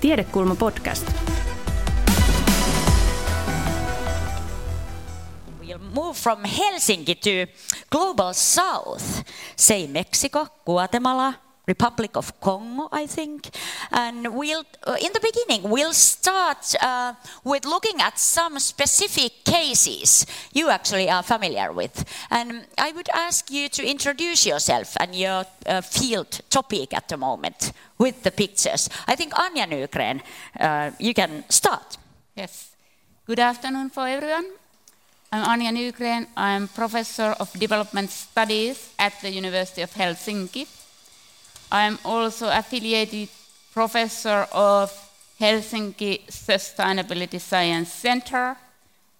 Tiedekulma podcast. We'll move from Helsinki to global south, say Mexico, Guatemala, Republic of Congo, I think. And we'll, uh, in the beginning, we'll start uh, with looking at some specific cases you actually are familiar with. And I would ask you to introduce yourself and your uh, field topic at the moment with the pictures. I think Anja Nygren, uh, you can start. Yes. Good afternoon for everyone. I'm Anja Nygren. I'm professor of development studies at the University of Helsinki. I'm also affiliated professor of Helsinki Sustainability Science Center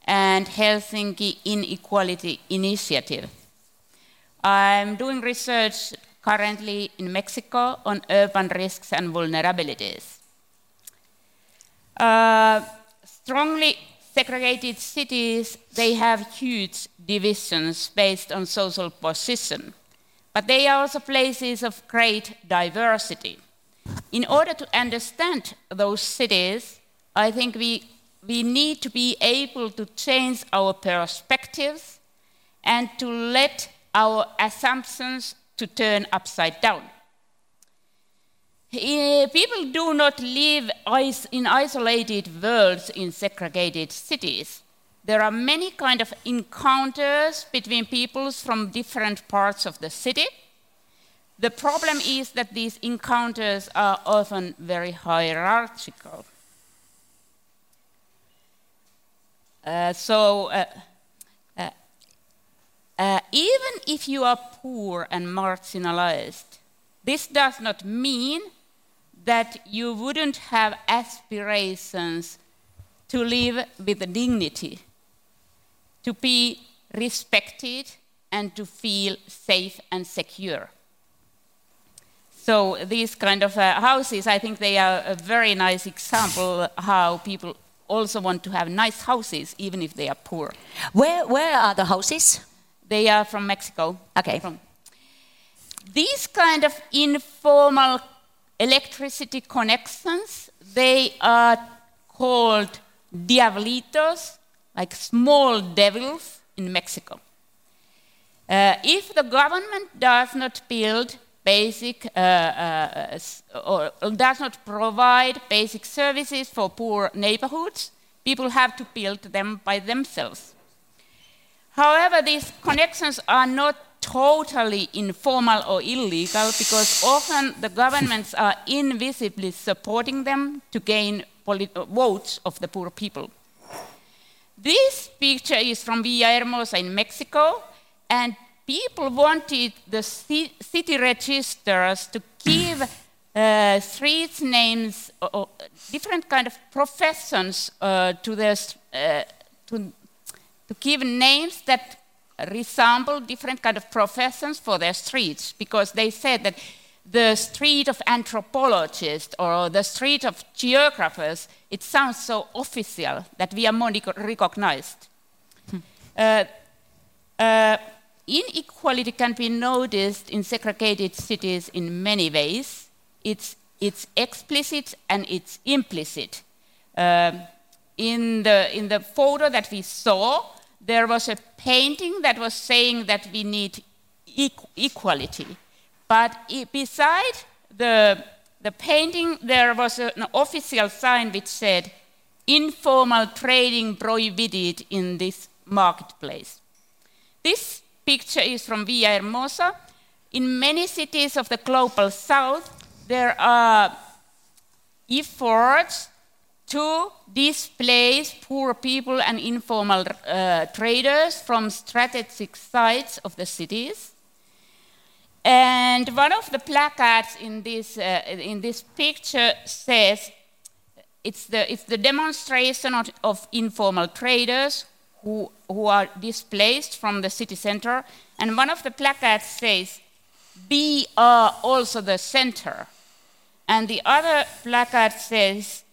and Helsinki Inequality Initiative. I'm doing research currently in Mexico on urban risks and vulnerabilities. Uh, strongly segregated cities, they have huge divisions based on social position. But they are also places of great diversity. In order to understand those cities, I think we, we need to be able to change our perspectives and to let our assumptions to turn upside down. People do not live in isolated worlds in segregated cities. There are many kind of encounters between peoples from different parts of the city. The problem is that these encounters are often very hierarchical. Uh, so, uh, uh even if you are poor and marginalized, this does not mean that you wouldn't have aspirations to live with dignity to be respected and to feel safe and secure. So these kind of uh, houses, I think they are a very nice example how people also want to have nice houses even if they are poor. Where, where are the houses? They are from Mexico. Okay. From these kind of informal electricity connections, they are called diablitos like small devils in Mexico. Uh, if the government does not build basic uh, uh, or does not provide basic services for poor neighborhoods, people have to build them by themselves. However, these connections are not totally informal or illegal because often the governments are invisibly supporting them to gain votes of the poor people. This picture is from Villahermosa in Mexico, and people wanted the city registers to give uh, street names or different kind of professions uh, to, their, uh, to give names that resemble different kind of professions for their streets because they said that the street of anthropologists or the street of geographers, it sounds so official that we are more recognized. Hmm. Uh, uh, inequality can be noticed in segregated cities in many ways. It's, it's explicit and it's implicit. Uh, in, the, in the photo that we saw, there was a painting that was saying that we need equality. But beside the, the painting, there was an official sign which said, informal trading prohibited in this marketplace. This picture is from Villahermosa. In many cities of the global south, there are efforts to displace poor people and informal uh, traders from strategic sites of the cities. And one of the placards in this, uh, in this picture says it's the, it's the demonstration of, of, informal traders who, who are displaced from the city center. And one of the placards says, Be are also the center. And the other placard says,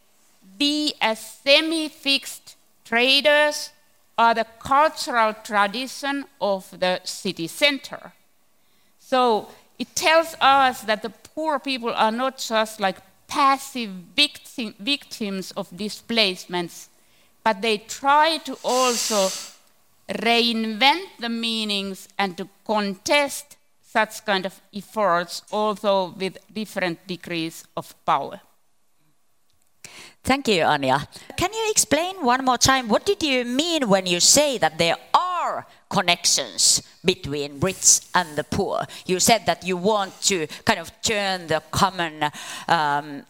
Be as semi fixed traders are the cultural tradition of the city center. So it tells us that the poor people are not just like passive victim, victims of displacements, but they try to also reinvent the meanings and to contest such kind of efforts, although with different degrees of power. Thank you, Anja. Can you explain one more time what did you mean when you say that there are connections between rich and the poor? You said that you want to kind of turn the common um,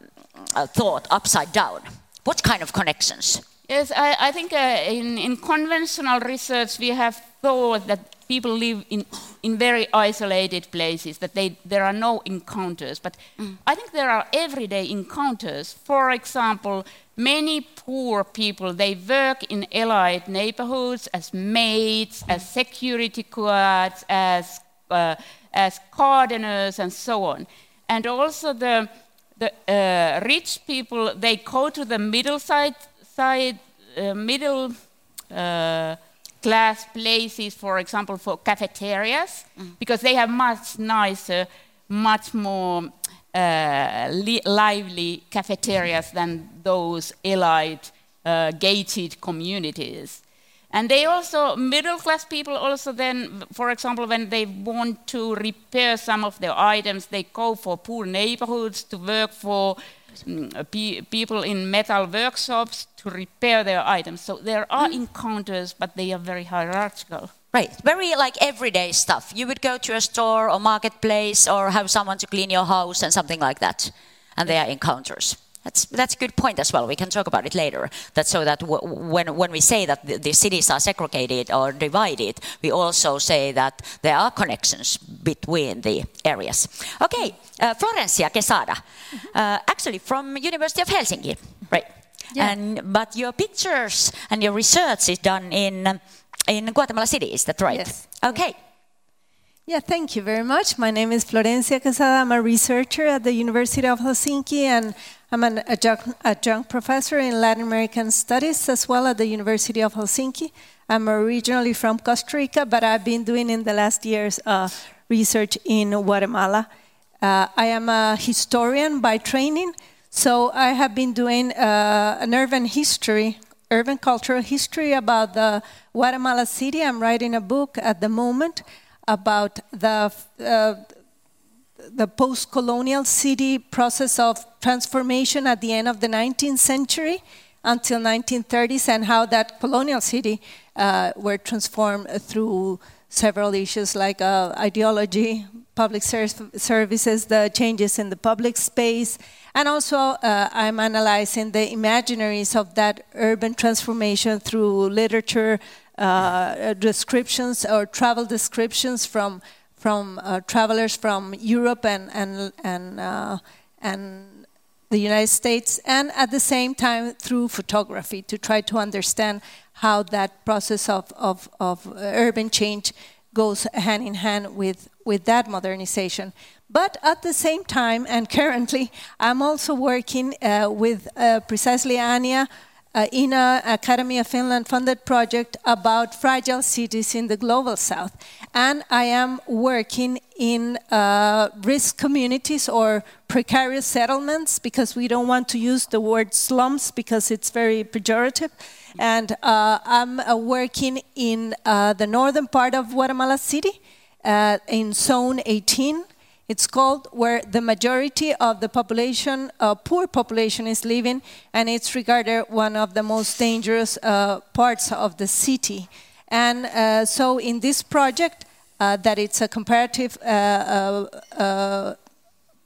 uh, thought upside down. What kind of connections? Yes, I, I think uh, in, in conventional research we have thought that people live in, in very isolated places, that they, there are no encounters. But mm. I think there are everyday encounters. For example, many poor people, they work in allied neighborhoods as maids, mm. as security guards, as, uh, as gardeners, and so on. And also the, the uh, rich people, they go to the middle side, side uh, middle uh, class places, for example, for cafeterias, mm. because they have much nicer, much more uh, li lively cafeterias than those elite uh, gated communities. And they also, middle class people also then, for example, when they want to repair some of their items, they go for poor neighborhoods to work for Mm, pe people in metal workshops to repair their items. So there are mm. encounters, but they are very hierarchical. Right, very like everyday stuff. You would go to a store or marketplace or have someone to clean your house and something like that, and there are encounters. That's, that's a good point as well. We can talk about it later. That so that when, when we say that the, the, cities are segregated or divided, we also say that there are connections between the areas. Okay, uh, Florencia Quesada, uh, actually from University of Helsinki, right? Yeah. And but your pictures and your research is done in in Guatemala City. Is that right? Yes. Okay. Yeah, thank you very much. My name is Florencia Quesada. I'm a researcher at the University of Helsinki, and I'm an adjunct, adjunct, professor in Latin American Studies as well at the University of Helsinki. I'm originally from Costa Rica, but I've been doing in the last years uh, research in Guatemala. Uh, I am a historian by training, so I have been doing uh, an urban history, urban cultural history about the Guatemala city. I'm writing a book at the moment about the uh, the post-colonial city process of transformation at the end of the 19th century until 1930s and how that colonial city uh, were transformed through several issues like uh, ideology, public ser services, the changes in the public space, and also uh, I'm analyzing the imaginaries of that urban transformation through literature uh, descriptions or travel descriptions from from uh, travelers from Europe and and and uh, and the United States, and at the same time through photography to try to understand how that process of, of, of urban change goes hand in hand with, with that modernization. But at the same time, and currently, I'm also working uh, with uh, precisely Anja uh, in an Academy of Finland funded project about fragile cities in the global south. And I am working in uh, risk communities or precarious settlements because we don't want to use the word slums because it's very pejorative. And uh, I'm uh, working in uh, the northern part of Guatemala City uh, in Zone 18 it's called where the majority of the population, uh, poor population, is living, and it's regarded one of the most dangerous uh, parts of the city. And uh, so, in this project, uh, that it's a comparative uh, uh,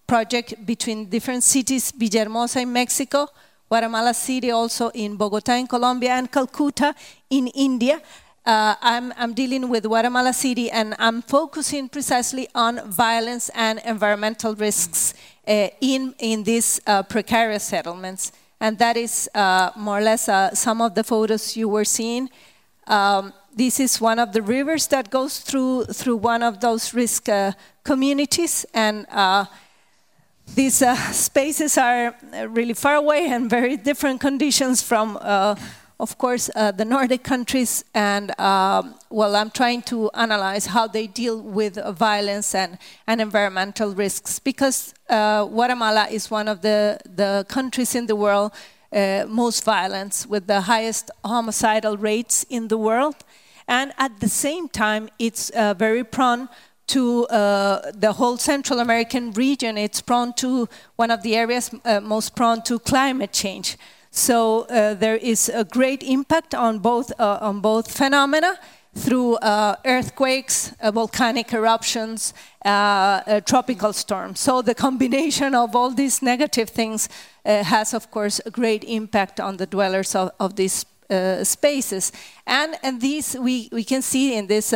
project between different cities, Villahermosa in Mexico, Guatemala City also in Bogota in Colombia, and Calcutta in India. Uh, I'm, I'm, dealing with Guatemala City and I'm focusing precisely on violence and environmental risks uh, in, in these uh, precarious settlements. And that is uh, more or less uh, some of the photos you were seeing. Um, this is one of the rivers that goes through, through one of those risk uh, communities. And these spaces are really far away and very different conditions from of course, uh, the Nordic countries, and um, well, I'm trying to analyze how they deal with uh, violence and, and environmental risks because uh, Guatemala is one of the, the countries in the world uh, most violent, with the highest homicidal rates in the world. And at the same time, it's uh, very prone to uh, the whole Central American region. It's prone to one of the areas most prone to climate change. So uh, there is a great impact on both, uh, on both phenomena through uh, earthquakes, uh, volcanic eruptions, uh, uh, tropical storms. So the combination of all these negative things has, of course, a great impact on the dwellers of, of these spaces. And, and these we, we can see in these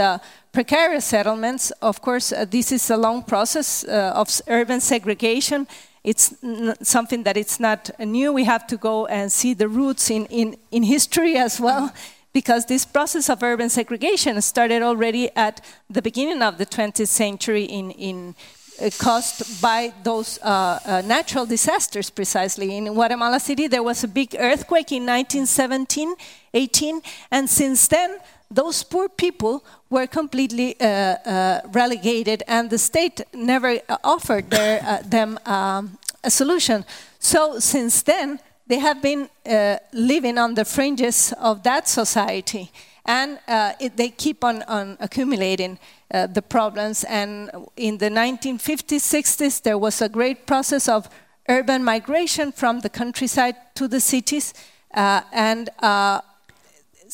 precarious settlements. Of course, this is a long process of urban segregation it's something that it's not new. We have to go and see the roots in, in, in history as well, because this process of urban segregation started already at the beginning of the 20th century in, in uh, caused by those uh, uh, natural disasters precisely. In Guatemala City, there was a big earthquake in 1917, 18, and since then, those poor people were completely uh, uh, relegated, and the state never offered their, uh, them um, a solution. So since then, they have been uh, living on the fringes of that society, and uh, it, they keep on, on accumulating uh, the problems. And in the 1950s, 60s, there was a great process of urban migration from the countryside to the cities, and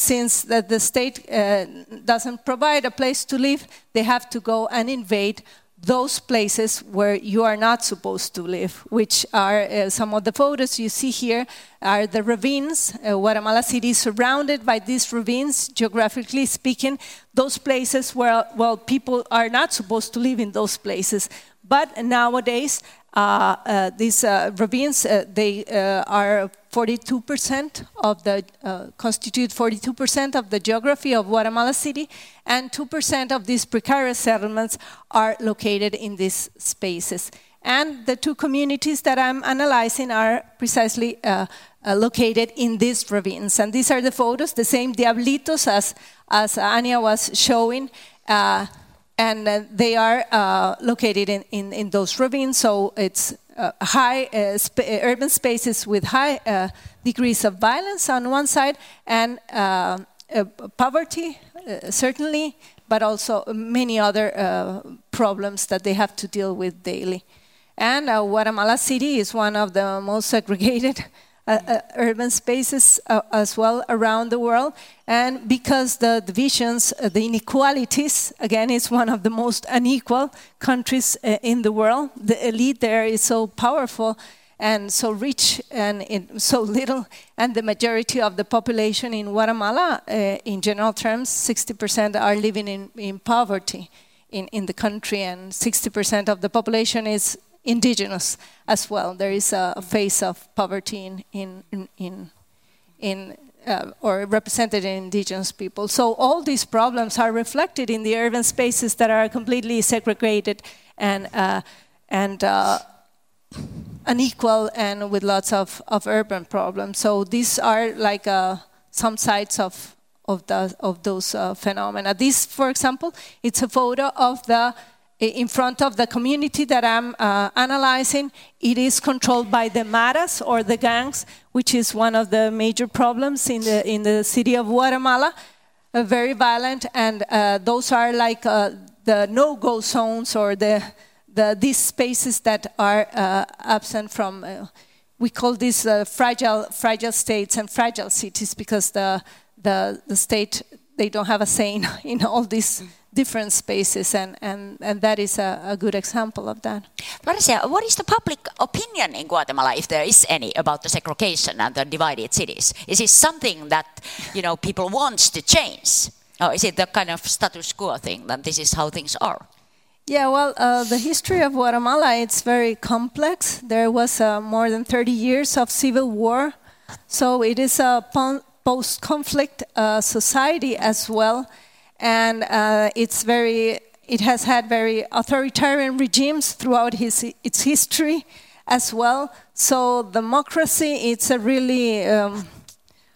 since the, the state uh, doesn't provide a place to live, they have to go and invade those places where you are not supposed to live, which are uh, some of the photos you see here are the ravines. Uh, Guatemala City is surrounded by these ravines, geographically speaking, those places where well, people are not supposed to live in those places. But nowadays, uh, uh, these uh, ravines, they are 42% of the, constitute 42% of the geography of Guatemala City, and 2% of these precarious settlements are located in these spaces. And the two communities that I'm analyzing are precisely uh, uh, located in these ravines. And these are the photos, the same Diablitos as, as Anja was showing. Uh, and uh, they are uh, located in, in, in, those ravines. So it's uh, high uh, sp uh, urban spaces with high uh, degrees of violence on one side and poverty, certainly, but also many other problems that they have to deal with daily. And Guatemala City is one of the most segregated uh, uh, urban spaces uh, as well around the world. And because the divisions, uh, the inequalities, again, is one of the most unequal countries in the world. The elite there is so powerful and so rich and so little, and the majority of the population in Guatemala, uh, in general terms, 60% are living in, in poverty in, in the country, and 60% of the population is indigenous as well. There is a, face of poverty in in in, in, in uh, or represented in indigenous people. So all these problems are reflected in the urban spaces that are completely segregated and uh, and uh, unequal and with lots of, of urban problems. So these are like uh, some sides of of the of those uh, phenomena. This, for example, it's a photo of the in front of the community that I'm uh, analyzing, it is controlled by the maras or the gangs, which is one of the major problems in the in the city of Guatemala. Uh, very violent, and uh, those are like uh, the no-go zones or the, the these spaces that are uh, absent from. Uh, we call these fragile fragile states and fragile cities because the the the state they don't have a say in, in all these different spaces, and, and, and that is a, a good example of that. Florencia, what is the public opinion in Guatemala, if there is any, about the segregation and the divided cities? Is it something that you know people want to change, or is it the kind of status quo thing that this is how things are? Yeah, well, uh, the history of Guatemala it's very complex. There was uh, more than 30 years of civil war, so it is a post-conflict uh, society as well and uh, it's very it has had very authoritarian regimes throughout his, its history as well. So democracy, it's a really um,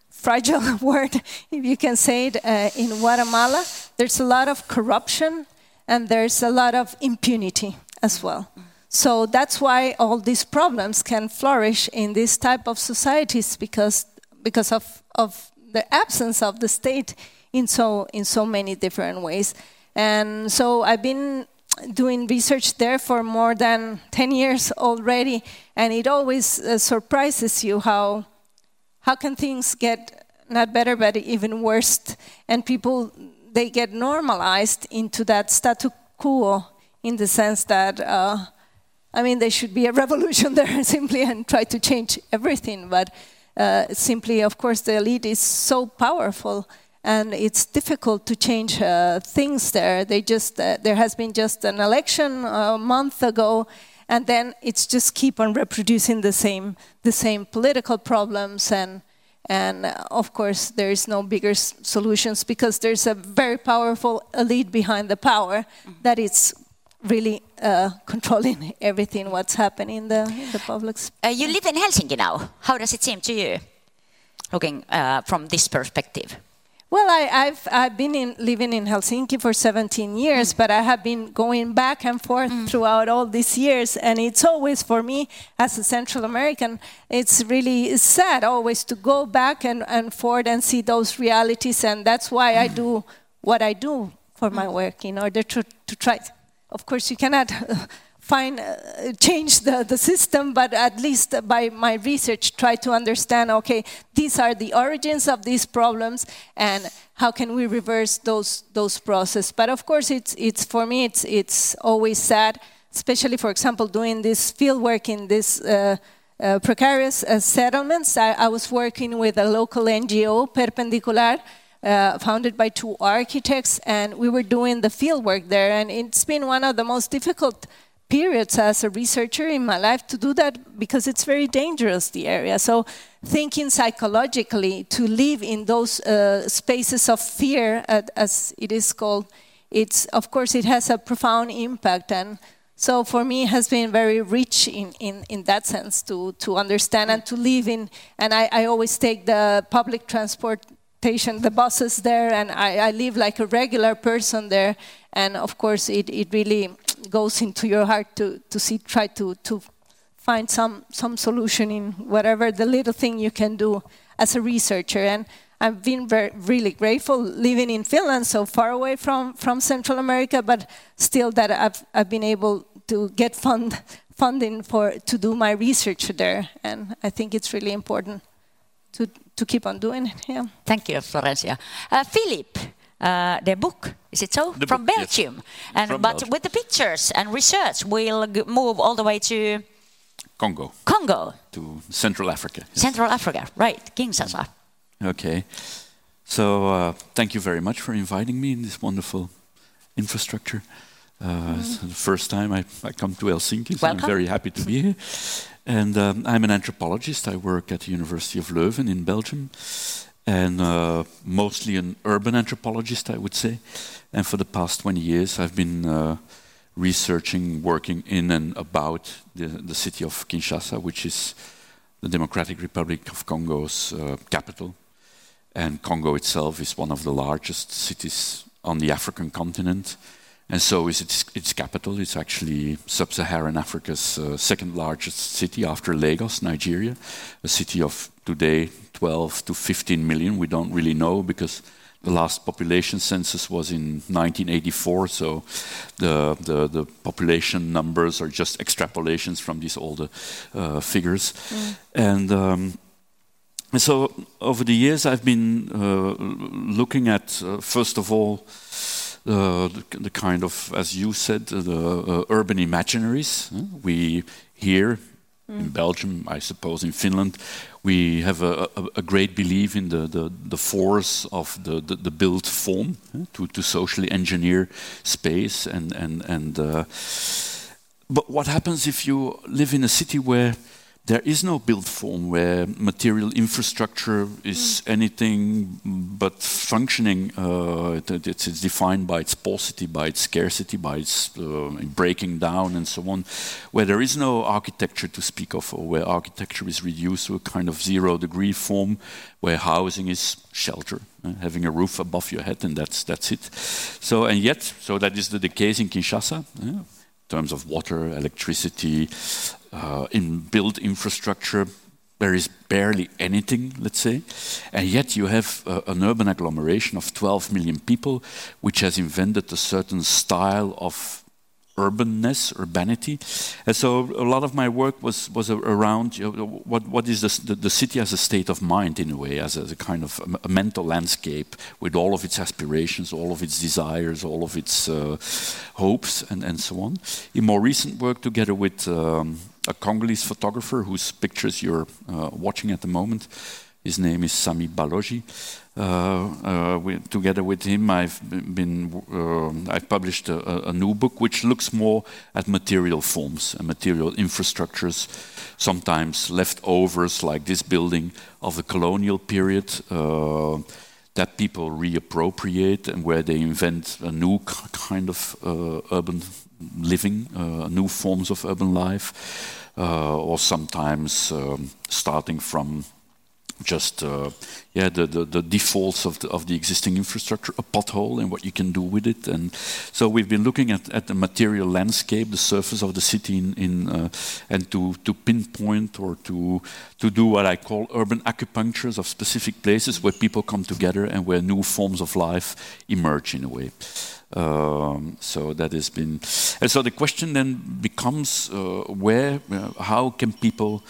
fragile word, if you can say it, uh, in Guatemala. There's a lot of corruption and there's a lot of impunity as well. So that's why all these problems can flourish in this type of societies because, because of, of the absence of the state in so, in so many different ways. And so I've been doing research there for more than 10 years already, and it always uh, surprises you how, how can things get not better, but even worse, and people, they get normalized into that status quo in the sense that, uh, I mean, there should be a revolution there simply and try to change everything, but uh, simply, of course, the elite is so powerful and it's difficult to change uh, things there. They just uh, there has been just an election a month ago, and then it's just keep on reproducing the same the same political problems and. And uh, of course, there is no bigger solutions because there's a very powerful elite behind the power that is really uh, controlling everything what's happening in the, in the public. Uh, you live in Helsinki now. How does it seem to you, looking uh, from this perspective? Well, I, have I've been in, living in Helsinki for 17 years, mm. but I have been going back and forth mm. throughout all these years, and it's always for me as a Central American, it's really sad always to go back and, and forth and see those realities, and that's why mm. I do what I do for my mm. work in order to, to try. Of course, you cannot find uh, change the, the system but at least by my research try to understand okay these are the origins of these problems and how can we reverse those those processes but of course it's it's for me it's it's always sad especially for example doing this field work in this uh, uh, precarious uh, settlements I, I, was working with a local ngo perpendicular uh, founded by two architects, and we were doing the field work there. And it's been one of the most difficult periods as a researcher in my life to do that because it's very dangerous, the area. So, thinking psychologically to live in those uh, spaces of fear, as it is called, it's, of course, it has a profound impact. And so, for me, it has been very rich in, in, in that sense to, to understand and to live in. And I, I always take the public transportation, the buses there, and I, I live like a regular person there. And of course, it, it really goes into your heart to, to see, try to, to find some, some solution in whatever the little thing you can do as a researcher. And I've been very, really grateful living in Finland, so far away from, from Central America, but still that I've, I've been able to get fund, funding for, to do my research there. And I think it's really important to, to keep on doing it. Yeah. Thank you, Florencia. Uh, Filip, uh, the book. Is it so? The From book, Belgium. Yes. And From but Belgium. with the pictures and research, we'll g- move all the way to Congo Congo, to Central Africa. yes. Central Africa, right? Kinshasa. Okay. So uh, thank you very much for inviting me in this wonderful infrastructure. Uh, It's the first time I, I come to Helsinki, so Welcome. I'm very happy to be here. And um, I'm an anthropologist. I work at the University of Leuven in Belgium, and uh, mostly an urban anthropologist, I would say. And for the past 20 years, I've been uh, researching, working in and about the, the city of Kinshasa, which is the Democratic Republic of Congo's uh, capital. And Congo itself is one of the largest cities on the African continent. And so is its, its capital. It's actually sub Saharan Africa's uh, second largest city after Lagos, Nigeria, a city of today 12 to 15 million. We don't really know because the last population census was in 1984, so the, the, the population numbers are just extrapolations from these older uh, figures. And um, so over the years, I've been uh, looking at, uh, first of all, uh, the, the kind of, as you said, the uh, urban imaginaries. We here in Belgium, I suppose in Finland, we have a, a, a great belief in the, the, the force of the, the, the built form to, to socially engineer space and and and. Uh, but what happens if you live in a city where there is no built form where material infrastructure is anything but functioning. Uh, it- it's, it's defined by its paucity, by its scarcity, by its uh, breaking down, and so on. Where there is no architecture to speak of, or where architecture is reduced to a kind of zero degree form, where housing is shelter, uh, having a roof above your head, and that's that's it. So and yet, so that is the, the case in Kinshasa. yeah, in terms of water, electricity, uh, in built infrastructure, there is barely anything, let's say. And yet you have uh, an urban agglomeration of 12 million people, which has invented a certain style of urbanness, urbanity. And so a lot of my work was, was around you know, what, what is the, the, the city as a state of mind, in a way, as a, as a kind of a, a mental landscape with all of its aspirations, all of its desires, all of its uh, hopes, and, and so on. In more recent work, together with um, a Congolese photographer whose pictures you're uh, watching at the moment, his name is Sammy Baloji. Uh, uh, we, together with him, I've been um I've published a, a- a new book which looks more at material forms and material infrastructures, sometimes leftovers like this building of the colonial period. That people reappropriate and where they invent a new kind of uh, urban living, uh, new forms of urban life, uh, or sometimes um, starting from just uh, yeah the, the, the defaults of the, of the existing infrastructure, a pothole and what you can do with it. And so we've been looking at, at the material landscape, the surface of the city, in, in uh, and to, to pinpoint or to to do what I call urban acupunctures of specific places where people come together and where new forms of life emerge in a way. Um, so that has been, and so the question then becomes uh, where, uh, how can people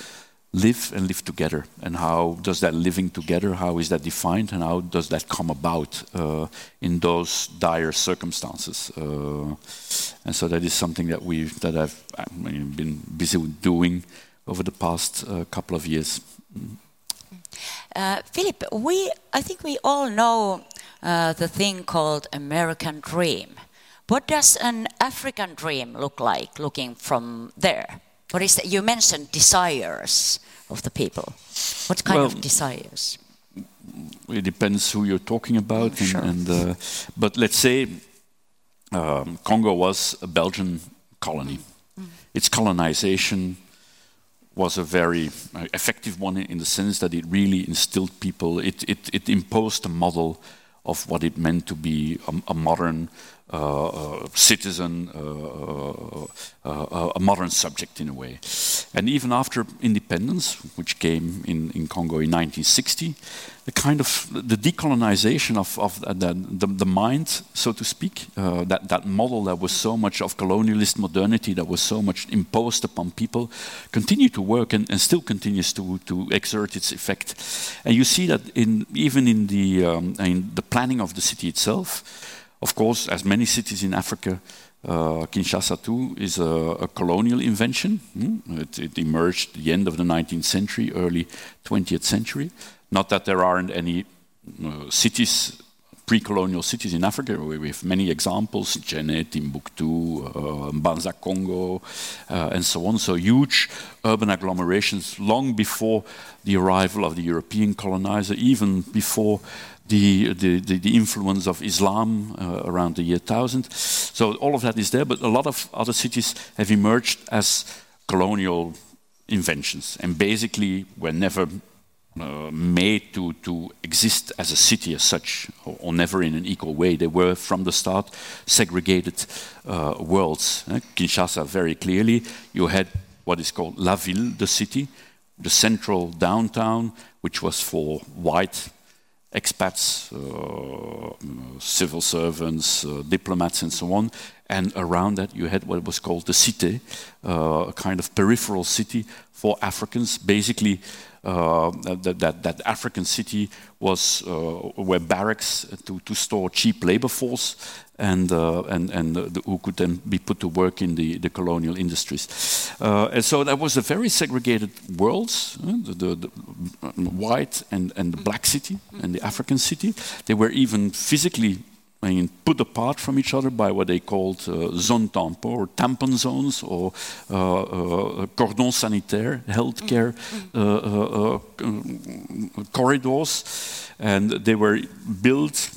live and live together, and how does that living together, how is that defined, and how does that come about uh, in those dire circumstances? Uh, and so that is something that we that I've I mean, been busy with doing over the past uh, couple of years. Uh, Filip, we, I think we all know uh, the thing called American dream. What does an African dream look like looking from there? What is that? You mentioned desires of the people. What kind of desires? it depends who you're talking about. And, Sure. and, uh, but let's say um, Congo was a Belgian colony. Its colonization was a very uh, effective one in the sense that it really instilled people. It, it, it imposed a model of what it meant to be a, a modern uh, uh, citizen, uh, uh, a modern subject in a way. And even after independence, which came in, in Congo in 1960, the kind of the decolonization of, of the, the, the mind, so to speak, that, that model that was so much of colonialist modernity, that was so much imposed upon people, continued to work and, and still continues to, to exert its effect. And you see that in, even in the, um, in the planning of the city itself, of course, as many cities in Africa, uh, Kinshasa too is a, a colonial invention. hmm. It, it emerged at the end of the 19th century, early 20th century. Not that there aren't any uh, cities, pre-colonial cities in Africa. We have many examples: Djenné, Timbuktu, uh, Mbanza, Congo, uh, and so on. So huge urban agglomerations long before the arrival of the European colonizer, even before the, the, the, the influence of Islam uh, around the year 1000. So all of that is there, but a lot of other cities have emerged as colonial inventions and basically were never uh, made to, to exist as a city as such, or, or never in an equal way. They were from the start segregated uh, worlds. eh. Kinshasa, very clearly, you had what is called La Ville, the city, the central downtown, which was for white expats, uh, civil servants, uh, diplomats, and so on. And around that, you had what was called the cité, uh, a kind of peripheral city for Africans. Basically, uh, that, that, African city was uh, were barracks to, to store cheap labor force and, uh, and, and the, who could then be put to work in the, the colonial industries. Uh, and so that was a very segregated worlds, uh, the, the, the white and, and the black city and the African city. They were even physically I mean, put apart from each other by what they called uh, zone tampon or tampon zones or uh, uh, cordon sanitaire, healthcare uh, uh, uh, corridors, and they were built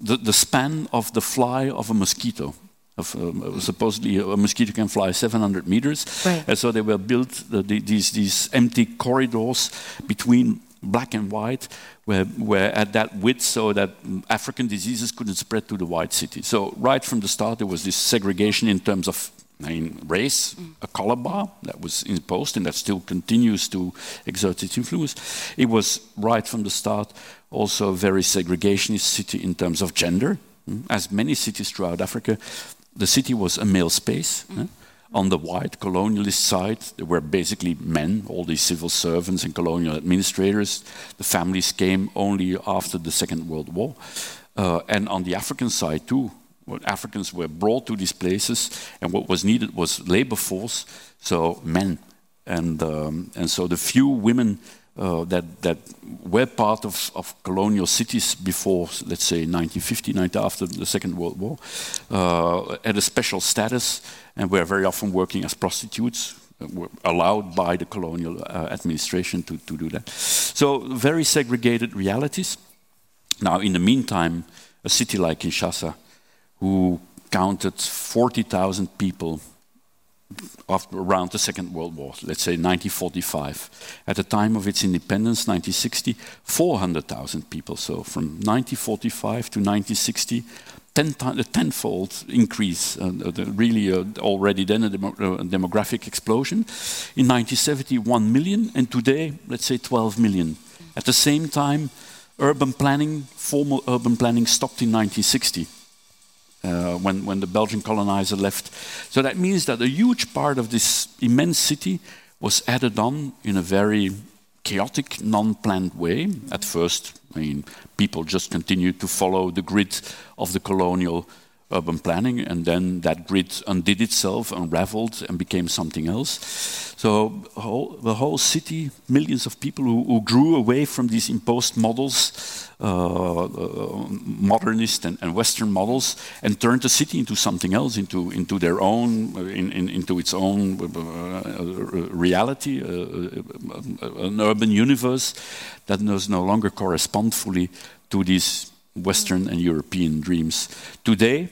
the, the span of the fly of a mosquito. Of, um, supposedly, a mosquito can fly 700 meters, Right. and so they were built the, the, these these empty corridors between black and white, were, were at that width so that mm, African diseases couldn't spread to the white city. So right from the start, there was this segregation in terms of I mean, race, a color bar that was imposed and that still continues to exert its influence. It was right from the start also a very segregationist city in terms of gender. Mm. As many cities throughout Africa, the city was a male space. eh? On the white colonialist side, there were basically men, all these civil servants and colonial administrators. The families came only after the Second World War. Uh, and on the African side, too, well, Africans were brought to these places, and what was needed was labor force, so men. And, um, and so the few women uh, that, that were part of, of colonial cities before, let's say, 1950, 19, after the Second World War, uh, had a special status and were very often working as prostitutes, uh, were allowed by the colonial uh, administration to, to do that. So, very segregated realities. Now, in the meantime, a city like Kinshasa, who counted 40,000 people after, around the Second World War, let's say 1945. At the time of its independence, 1960, 400,000 people. So from 1945 to 1960, ten a tenfold increase, uh, the- really uh, already then a demo- uh, demographic explosion. In 1970, 1 million, and today, let's say 12 million. At the same time, urban planning, formal urban planning stopped in 1960 uh, when, when the Belgian colonizer left. So that means that a huge part of this immense city was added on in a very chaotic, non planned way. At first, I mean, people just continued to follow the grid of the colonial urban planning, and then that grid undid itself, unraveled, and became something else. So whole, the whole city, millions of people who, who grew away from these imposed models, uh, uh, modernist and, and Western models, and turned the city into something else, into into their own, uh, in, in, into its own uh, reality, uh, uh, an urban universe that does no longer correspond fully to these Western and European dreams. Today,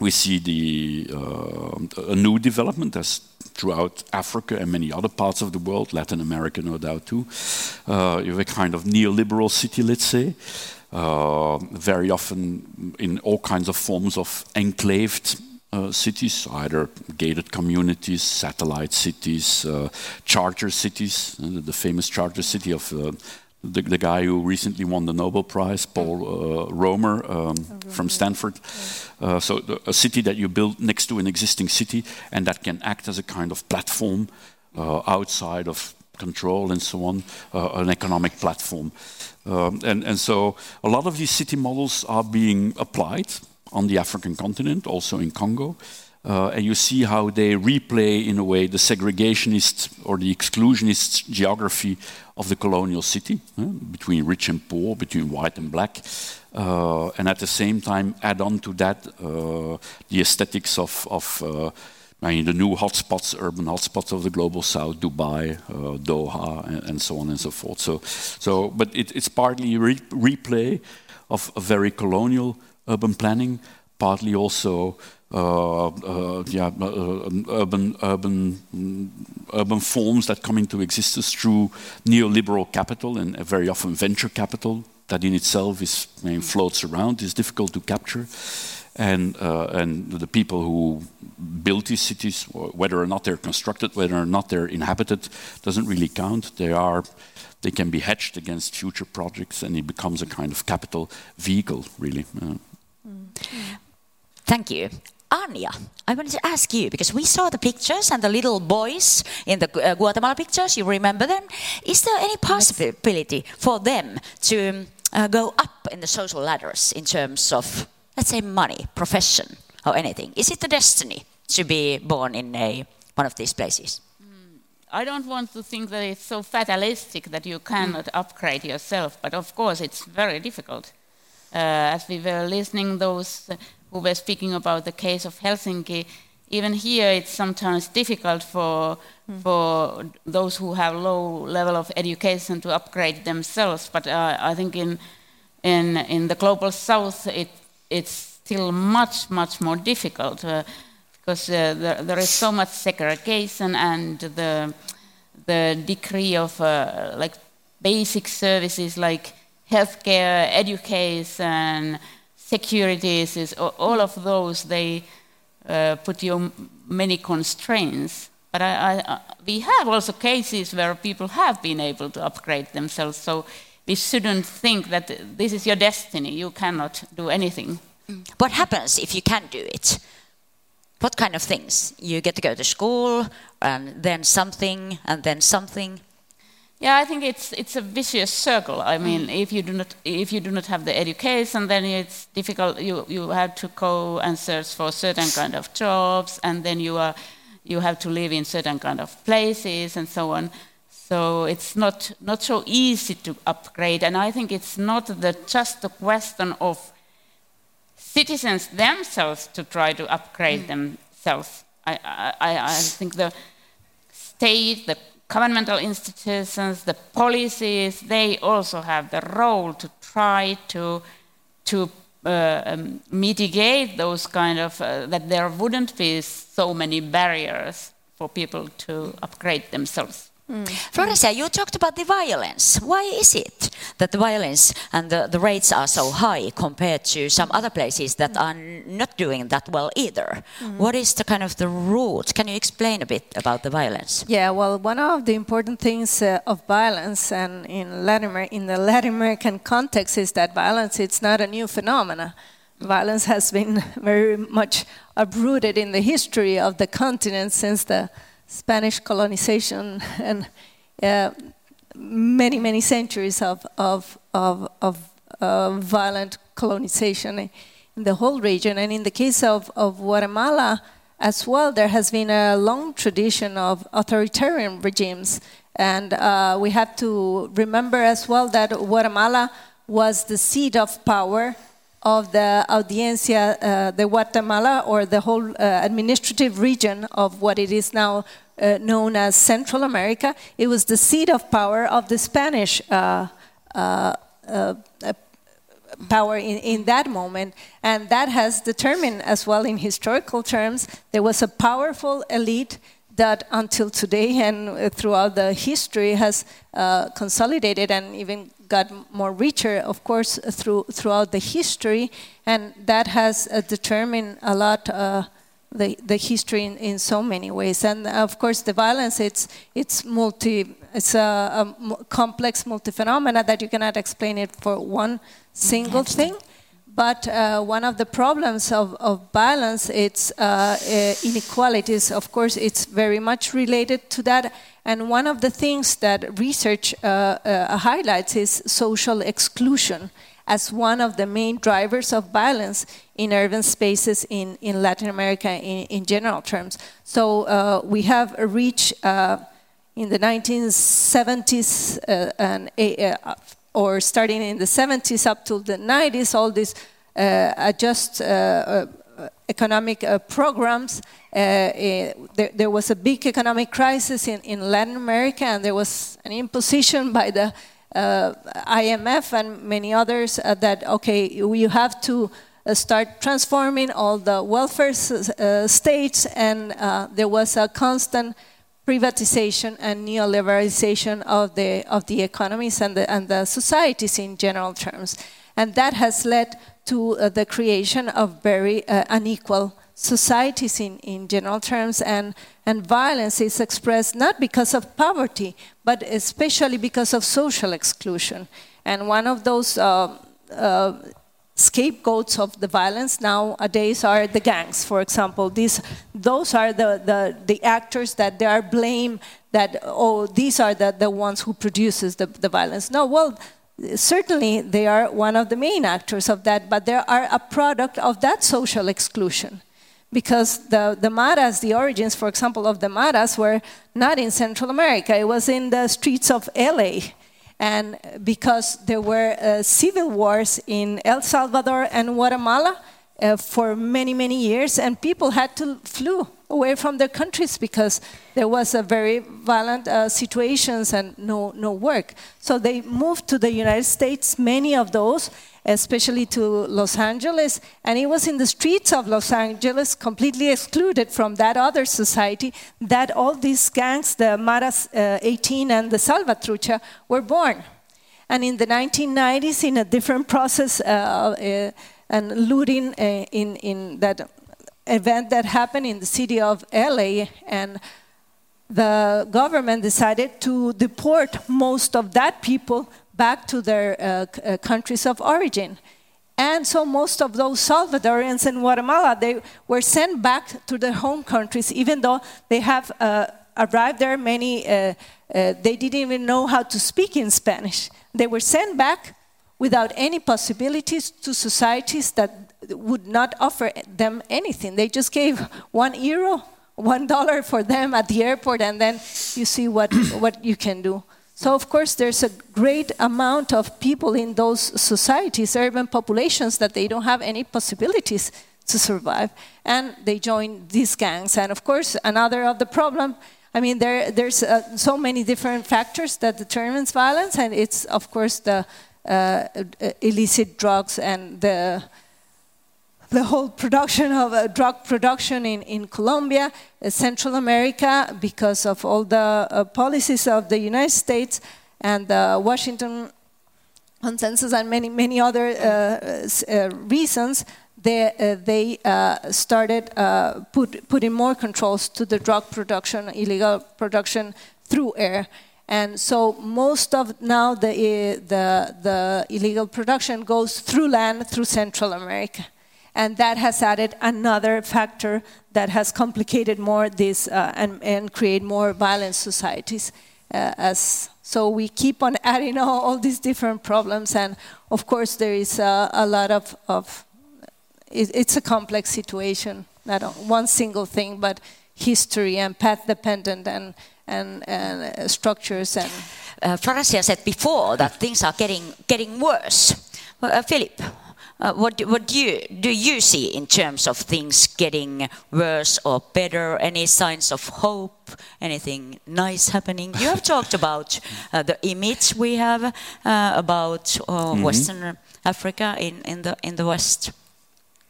we see the, uh, a new development as throughout Africa and many other parts of the world, Latin America, no doubt too. Uh, you have a kind of neoliberal city, let's say, uh, very often in all kinds of forms of enclaved uh, cities, either gated communities, satellite cities, uh, charter cities, uh, the famous charter city of uh, the, the guy who recently won the Nobel Prize, Paul uh, Romer um, from Stanford. Uh, so the, a city that you build next to an existing city and that can act as a kind of platform uh, outside of control and so on, uh, an economic platform. Um, and, and so a lot of these city models are being applied on the African continent, also in Congo. Uh, and you see how they replay, in a way, the segregationist or the exclusionist geography of the colonial city, between rich and poor, between white and black, uh, and at the same time add on to that uh, the aesthetics of, of uh, I mean, the new hotspots, urban hotspots of the global south, Dubai, uh, Doha, and, and so on and so forth. So, so but it, it's partly re replay of a very colonial urban planning, partly also yeah, uh, urban, urban, mm, urban forms that come into existence through neoliberal capital and uh, very often venture capital that in itself is I mean, floats around, is difficult to capture. And, uh, and the people who build these cities, whether or not they're constructed, whether or not they're inhabited, doesn't really count. They are, they can be hedged against future projects, and it becomes a kind of capital vehicle, really. Uh, Thank you. Anja, I wanted to ask you because we saw the pictures and the little boys in the uh, Guatemala pictures. You remember them? Is there any possibility for them to uh, go up in the social ladders in terms of, let's say, money, profession, or anything? Is it a destiny to be born in a one of these places? I don't want to think that it's so fatalistic that you cannot upgrade yourself, but of course it's very difficult. Uh, as we were listening, those who were speaking about the case of Helsinki, even here it's sometimes difficult for mm. for those who have low level of education to upgrade themselves. But uh, I think in in in the global south, it it's still much much more difficult uh, because uh, there, there is so much segregation and the the degree of uh, like basic services like healthcare, education, securities, is all of those they uh, put you many constraints. But I, I, we have also cases where people have been able to upgrade themselves. So we shouldn't think that this is your destiny. You cannot do anything. What happens if you can do it? What kind of things? You get to go to school, and then something, and then something. Yeah, I think it's it's a vicious circle. I mean, mm. if you do not if you do not have the education, then it's difficult. You you have to go and search for certain kind of jobs, and then you are you have to live in certain kind of places and so on. So it's not not so easy to upgrade. And I think it's not the just a question of citizens themselves to try to upgrade mm. themselves. I, I I think the state, the governmental institutions, the policies, they also have the role to try to, to uh, um, mitigate those kind of, uh, that there wouldn't be so many barriers for people to upgrade themselves. Mm. Florencia, you talked about the violence. Why is it that the violence and the, the, rates are so high compared to some other places that mm. are not doing that well either? Mm. What is the kind of the root? Can you explain a bit about the violence? Yeah, well, one of the important things uh, of violence and in Latin in the Latin American context is that violence it's not a new phenomenon. Violence has been very much uprooted in the history of the continent since the Spanish colonization and uh, many, many centuries of, of, of, of uh, violent colonization in the whole region. And in the case of, of Guatemala as well, there has been a long tradition of authoritarian regimes. And uh, we have to remember as well that Guatemala was the seat of power of the Audiencia uh, de Guatemala, or the whole uh, administrative region of what it is now uh, known as Central America. It was the seat of power of the Spanish uh, power in, in that moment. And that has determined, as well in historical terms, there was a powerful elite that until today and throughout the history has uh, consolidated and even got more richer, of course, through throughout the history, and that has uh, determined a lot. Uh, the, the history in, in so many ways, and of course the violence it's it's multi it's a, a complex multi phenomena that you cannot explain it for one single thing. But uh, one of the problems of, of violence, it's uh, uh, inequalities. Of course, it's very much related to that. And one of the things that research uh, uh, highlights is social exclusion as one of the main drivers of violence in urban spaces in, in Latin America in, in general terms. So uh, we have reached in the 1970s and or starting in the 70s up to the 90s, all these uh, adjust uh, uh, economic programs. There, there, was a big economic crisis in, in Latin America, and there was an imposition by the uh, IMF and many others uh, that okay, you have to uh, start transforming all the welfare states, and there was a constant privatization and neoliberalization of the of the economies and the and the societies in general terms, and that has led to uh, the creation of very uh, unequal societies in, in general terms, and and violence is expressed not because of poverty, but especially because of social exclusion. And one of those uh, uh scapegoats of the violence nowadays are the gangs, for example. These, those are the, the, the actors that they are blamed that, oh, these are the, the ones who produces the, the violence. No, well, certainly they are one of the main actors of that, but they are a product of that social exclusion. Because the, the Maras, the origins, for example, of the Maras were not in Central America, it was in the streets of LA And because there were uh, civil wars in El Salvador and Guatemala uh, for many, many years, and people had to flee away from their countries because there was a very violent uh, situations and no, no work. So they moved to the United States, many of those, especially to Los Angeles, and it was in the streets of Los Angeles, completely excluded from that other society, that all these gangs, the Maras uh, 18 and the Salvatrucha, were born. And in the 1990s, in a different process, uh, uh, and looting uh, in, in that event that happened in the city of LA, and the government decided to deport most of that people back to their uh, uh, countries of origin. And so most of those Salvadorians in Guatemala, they were sent back to their home countries, even though they have uh, arrived there. Many, uh, uh, they didn't even know how to speak in Spanish. They were sent back without any possibilities to societies that would not offer them anything. They just gave one euro, one dollar for them at the airport, and then you see what, what you can do. So, of course, there's a great amount of people in those societies, urban populations, that they don't have any possibilities to survive. And they join these gangs. And, of course, another of the problem, I mean, there, there's uh, so many different factors that determines violence. And it's, of course, the uh, illicit drugs and the the whole production of uh, drug production in, in Colombia, uh, Central America, because of all the uh, policies of the United States and the Washington consensus and many, many other uh, uh, reasons, they, uh, they started put, putting more controls to the drug production, illegal production through air. And so most of now the, the, the illegal production goes through land through Central America and that has added another factor that has complicated more this uh, and, and create more violent societies. Uh, as so we keep on adding all, all, these different problems, and of course there is uh, a lot of, of it, it's a complex situation, not one single thing, but history and path dependent and and, and uh, structures and. Uh, said before that things are getting getting worse. Uh, Filip, uh, what, what do, you, do you see in terms of things getting worse or better? Any signs of hope? Anything nice happening? You have talked about uh, the image we have uh, about mm -hmm. Western Africa in, in, the, in the West.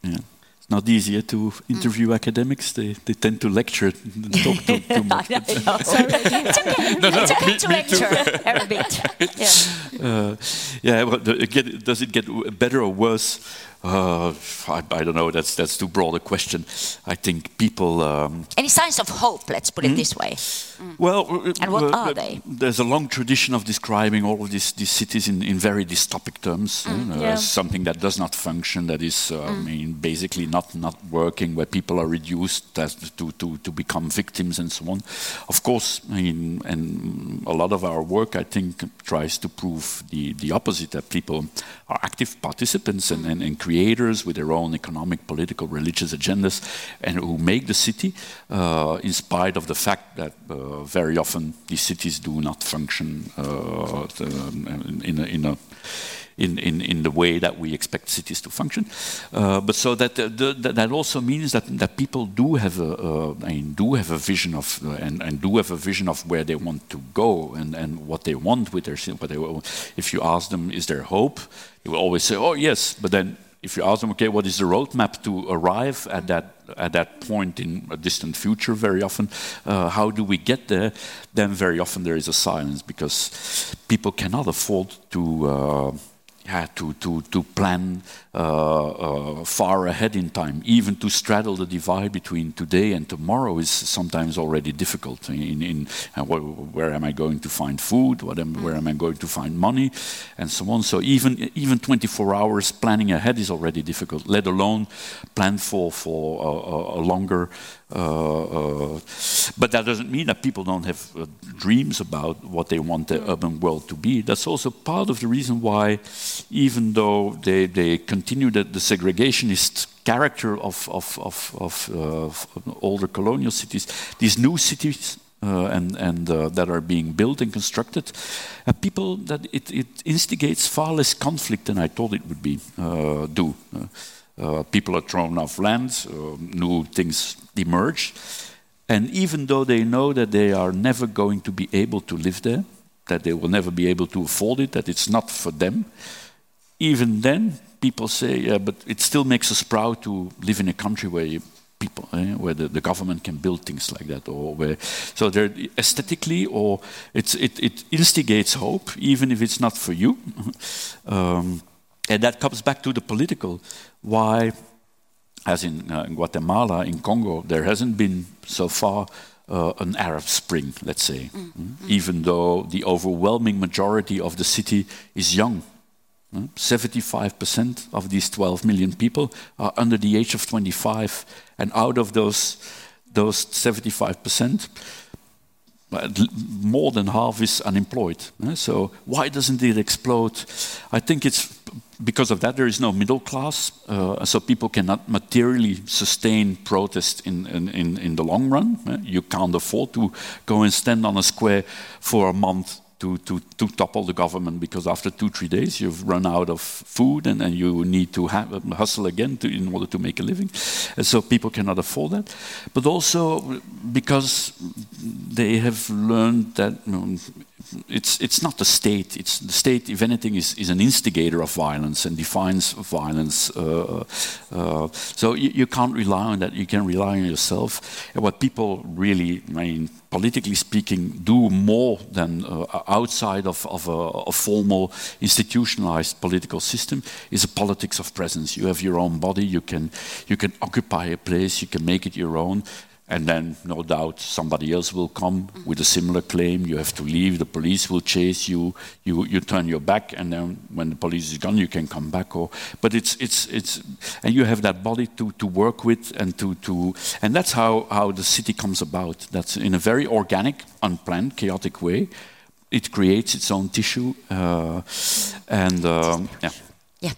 Yeah it's not easier to interview mm. academics. They, they tend to lecture and talk too, too much. Sorry. it's okay. No, no, it's okay me, to lecture every bit. Yeah. Uh, yeah. Well, does it get better or worse? Uh, I, I, don't know. That's that's too broad a question. I think people. Um, Any signs of hope? Let's put it mm? this way. Mm. Well, uh, and what uh, are they? There's a long tradition of describing all of these, these cities in, in very dystopic terms. Mm. Uh, yeah. Something that does not function, that is, uh, I mm. mean, basically not not working, where people are reduced to to to become victims and so on. Of course, I mean, and a lot of our work, I think, tries to prove the the opposite. That people are active participants and, and, and creators with their own economic, political, religious agendas, and who make the city, uh, in spite of the fact that uh, very often these cities do not function uh, in a, in a in, in, in the way that we expect cities to function. Uh, but so that, uh, the, that also means that, that people do have a, uh, I mean, do have a vision of uh, and, and do have a vision of where they want to go and, and what they want with their what they, if you ask them is there hope they will always say oh yes but then if you ask them, okay, what is the roadmap to arrive at that at that point in a distant future? Very often, uh, how do we get there? Then very often there is a silence because people cannot afford to. Uh, yeah, to, to, to plan uh, uh, far ahead in time. Even to straddle the divide between today and tomorrow is sometimes already difficult. In, in uh, where am I going to find food? Am, where am I going to find money? And so on. So even even 24 hours planning ahead is already difficult. Let alone plan for for a, a longer uh, uh, but that doesn't mean that people don't have uh, dreams about what they want the urban world to be. That's also part of the reason why, even though they, they continue the, the segregationist character of, of, of, of, uh, of older colonial cities, these new cities uh, and, and uh, that are being built and constructed, uh, people that it, it, instigates far less conflict than I thought it would be uh, do. Uh, people are thrown off land, new things emerge, and even though they know that they are never going to be able to live there, that they will never be able to afford it, that it's not for them, even then people say, yeah, but it still makes us proud to live in a country where you, people, eh, where the, the, government can build things like that, or where so they're aesthetically, or it, it instigates hope, even if it's not for you. um, and that comes back to the political. Why, as in, uh, in Guatemala, in Congo, there hasn't been so far uh, an Arab Spring, let's say, mm -hmm. even though the overwhelming majority of the city is young. 75% of these 12 million people are under the age of 25, and out of those, those 75%, more than half is unemployed. So why doesn't it explode? I think it's because of that there is no middle class, uh, so people cannot materially sustain protest in, in, in the long run. You can't afford to go and stand on a square for a month to, to, to topple the government because after two, three days you've run out of food and, and you need to have, um, hustle again to, in order to make a living. And so people cannot afford that. But also because they have learned that you know, it's, it's not the state. It's the state, if anything, is, is an instigator of violence and defines violence. Uh, uh, so you, you, can't rely on that. You can rely on yourself. And what people really, I mean, politically speaking, do more than uh, outside of, of a, a, formal institutionalized political system is a politics of presence. You have your own body. You can you can occupy a place. You can make it your own. And then, no doubt, somebody else will come with a similar claim. You have to leave. The police will chase you. You, you turn your back, and then when the police is gone, you can come back. Or, but it's, it's, it's, and you have that body to, to work with, and to, to, and that's how, how the city comes about. That's in a very organic, unplanned, chaotic way. It creates its own tissue, uh, and um, yeah. Yeah,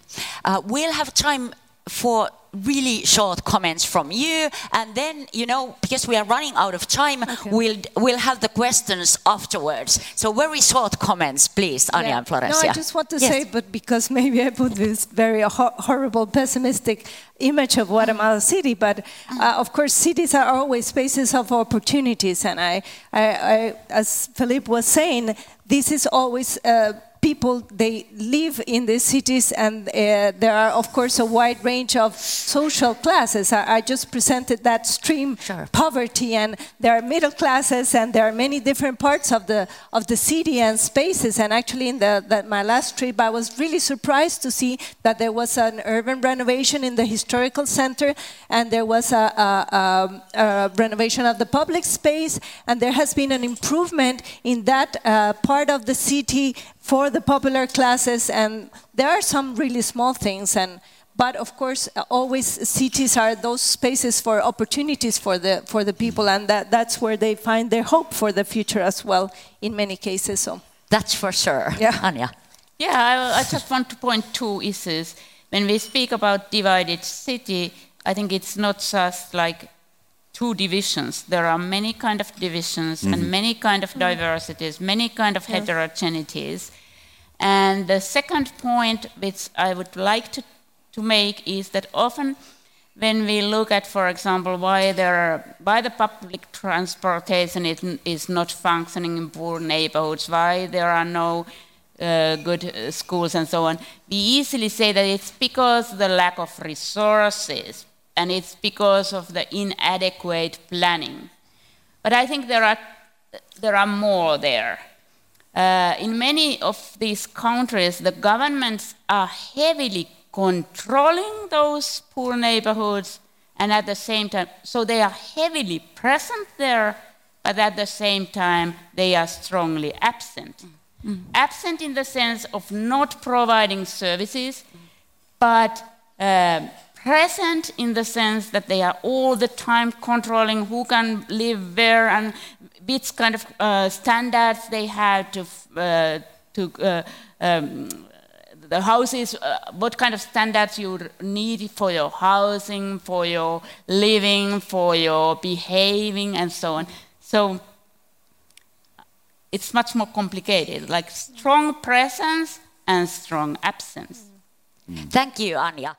uh, we'll have time for really short comments from you and then you know because we are running out of time okay. we'll we'll have the questions afterwards so very short comments please anja yeah. and florencia no i just want to yes. say but because maybe i put this very ho horrible pessimistic image of guatemala city but uh, of course cities are always spaces of opportunities and i, I, I as filip was saying this is always uh, people they live in the cities and uh, there are of course a wide range of social classes. I, I just presented that stream sure. poverty and there are middle classes and there are many different parts of the of the city and spaces. And actually in the, the my last trip i was really surprised to see that there was an urban renovation in the historical center and there was a, a, a, a renovation of the public space. And there has been an improvement in that uh, part of the city for the popular classes, and there are some really small things. And but of course, uh, always cities are those spaces for opportunities for the for the people, and that, that's where they find their hope for the future as well. In many cases, so that's for sure. Yeah, Anja. Yeah, I, I just want to point two issues. When we speak about divided city, I think it's not just like two divisions. There are many kind of divisions mm-hmm. and many kind of diversities, many kind of heterogeneities. And the second point, which I would like to, to make, is that often when we look at, for example, why there are, why the public transportation is, is not functioning in poor neighborhoods, why there are no uh, good uh, schools and so on, we easily say that it's because of the lack of resources and it's because of the inadequate planning. But I think there are, there are more there. Uh, in many of these countries, the governments are heavily controlling those poor neighborhoods, and at the same time, so they are heavily present there, but at the same time, they are strongly absent. Mm. Absent in the sense of not providing services, but uh, present in the sense that they are all the time controlling who can live where and which kind of uh, standards they have to, uh, to uh, um, the houses, uh, what kind of standards you need for your housing, for your living, for your behaving, and so on. So it's much more complicated, like strong presence and strong absence. Thank you, Anja.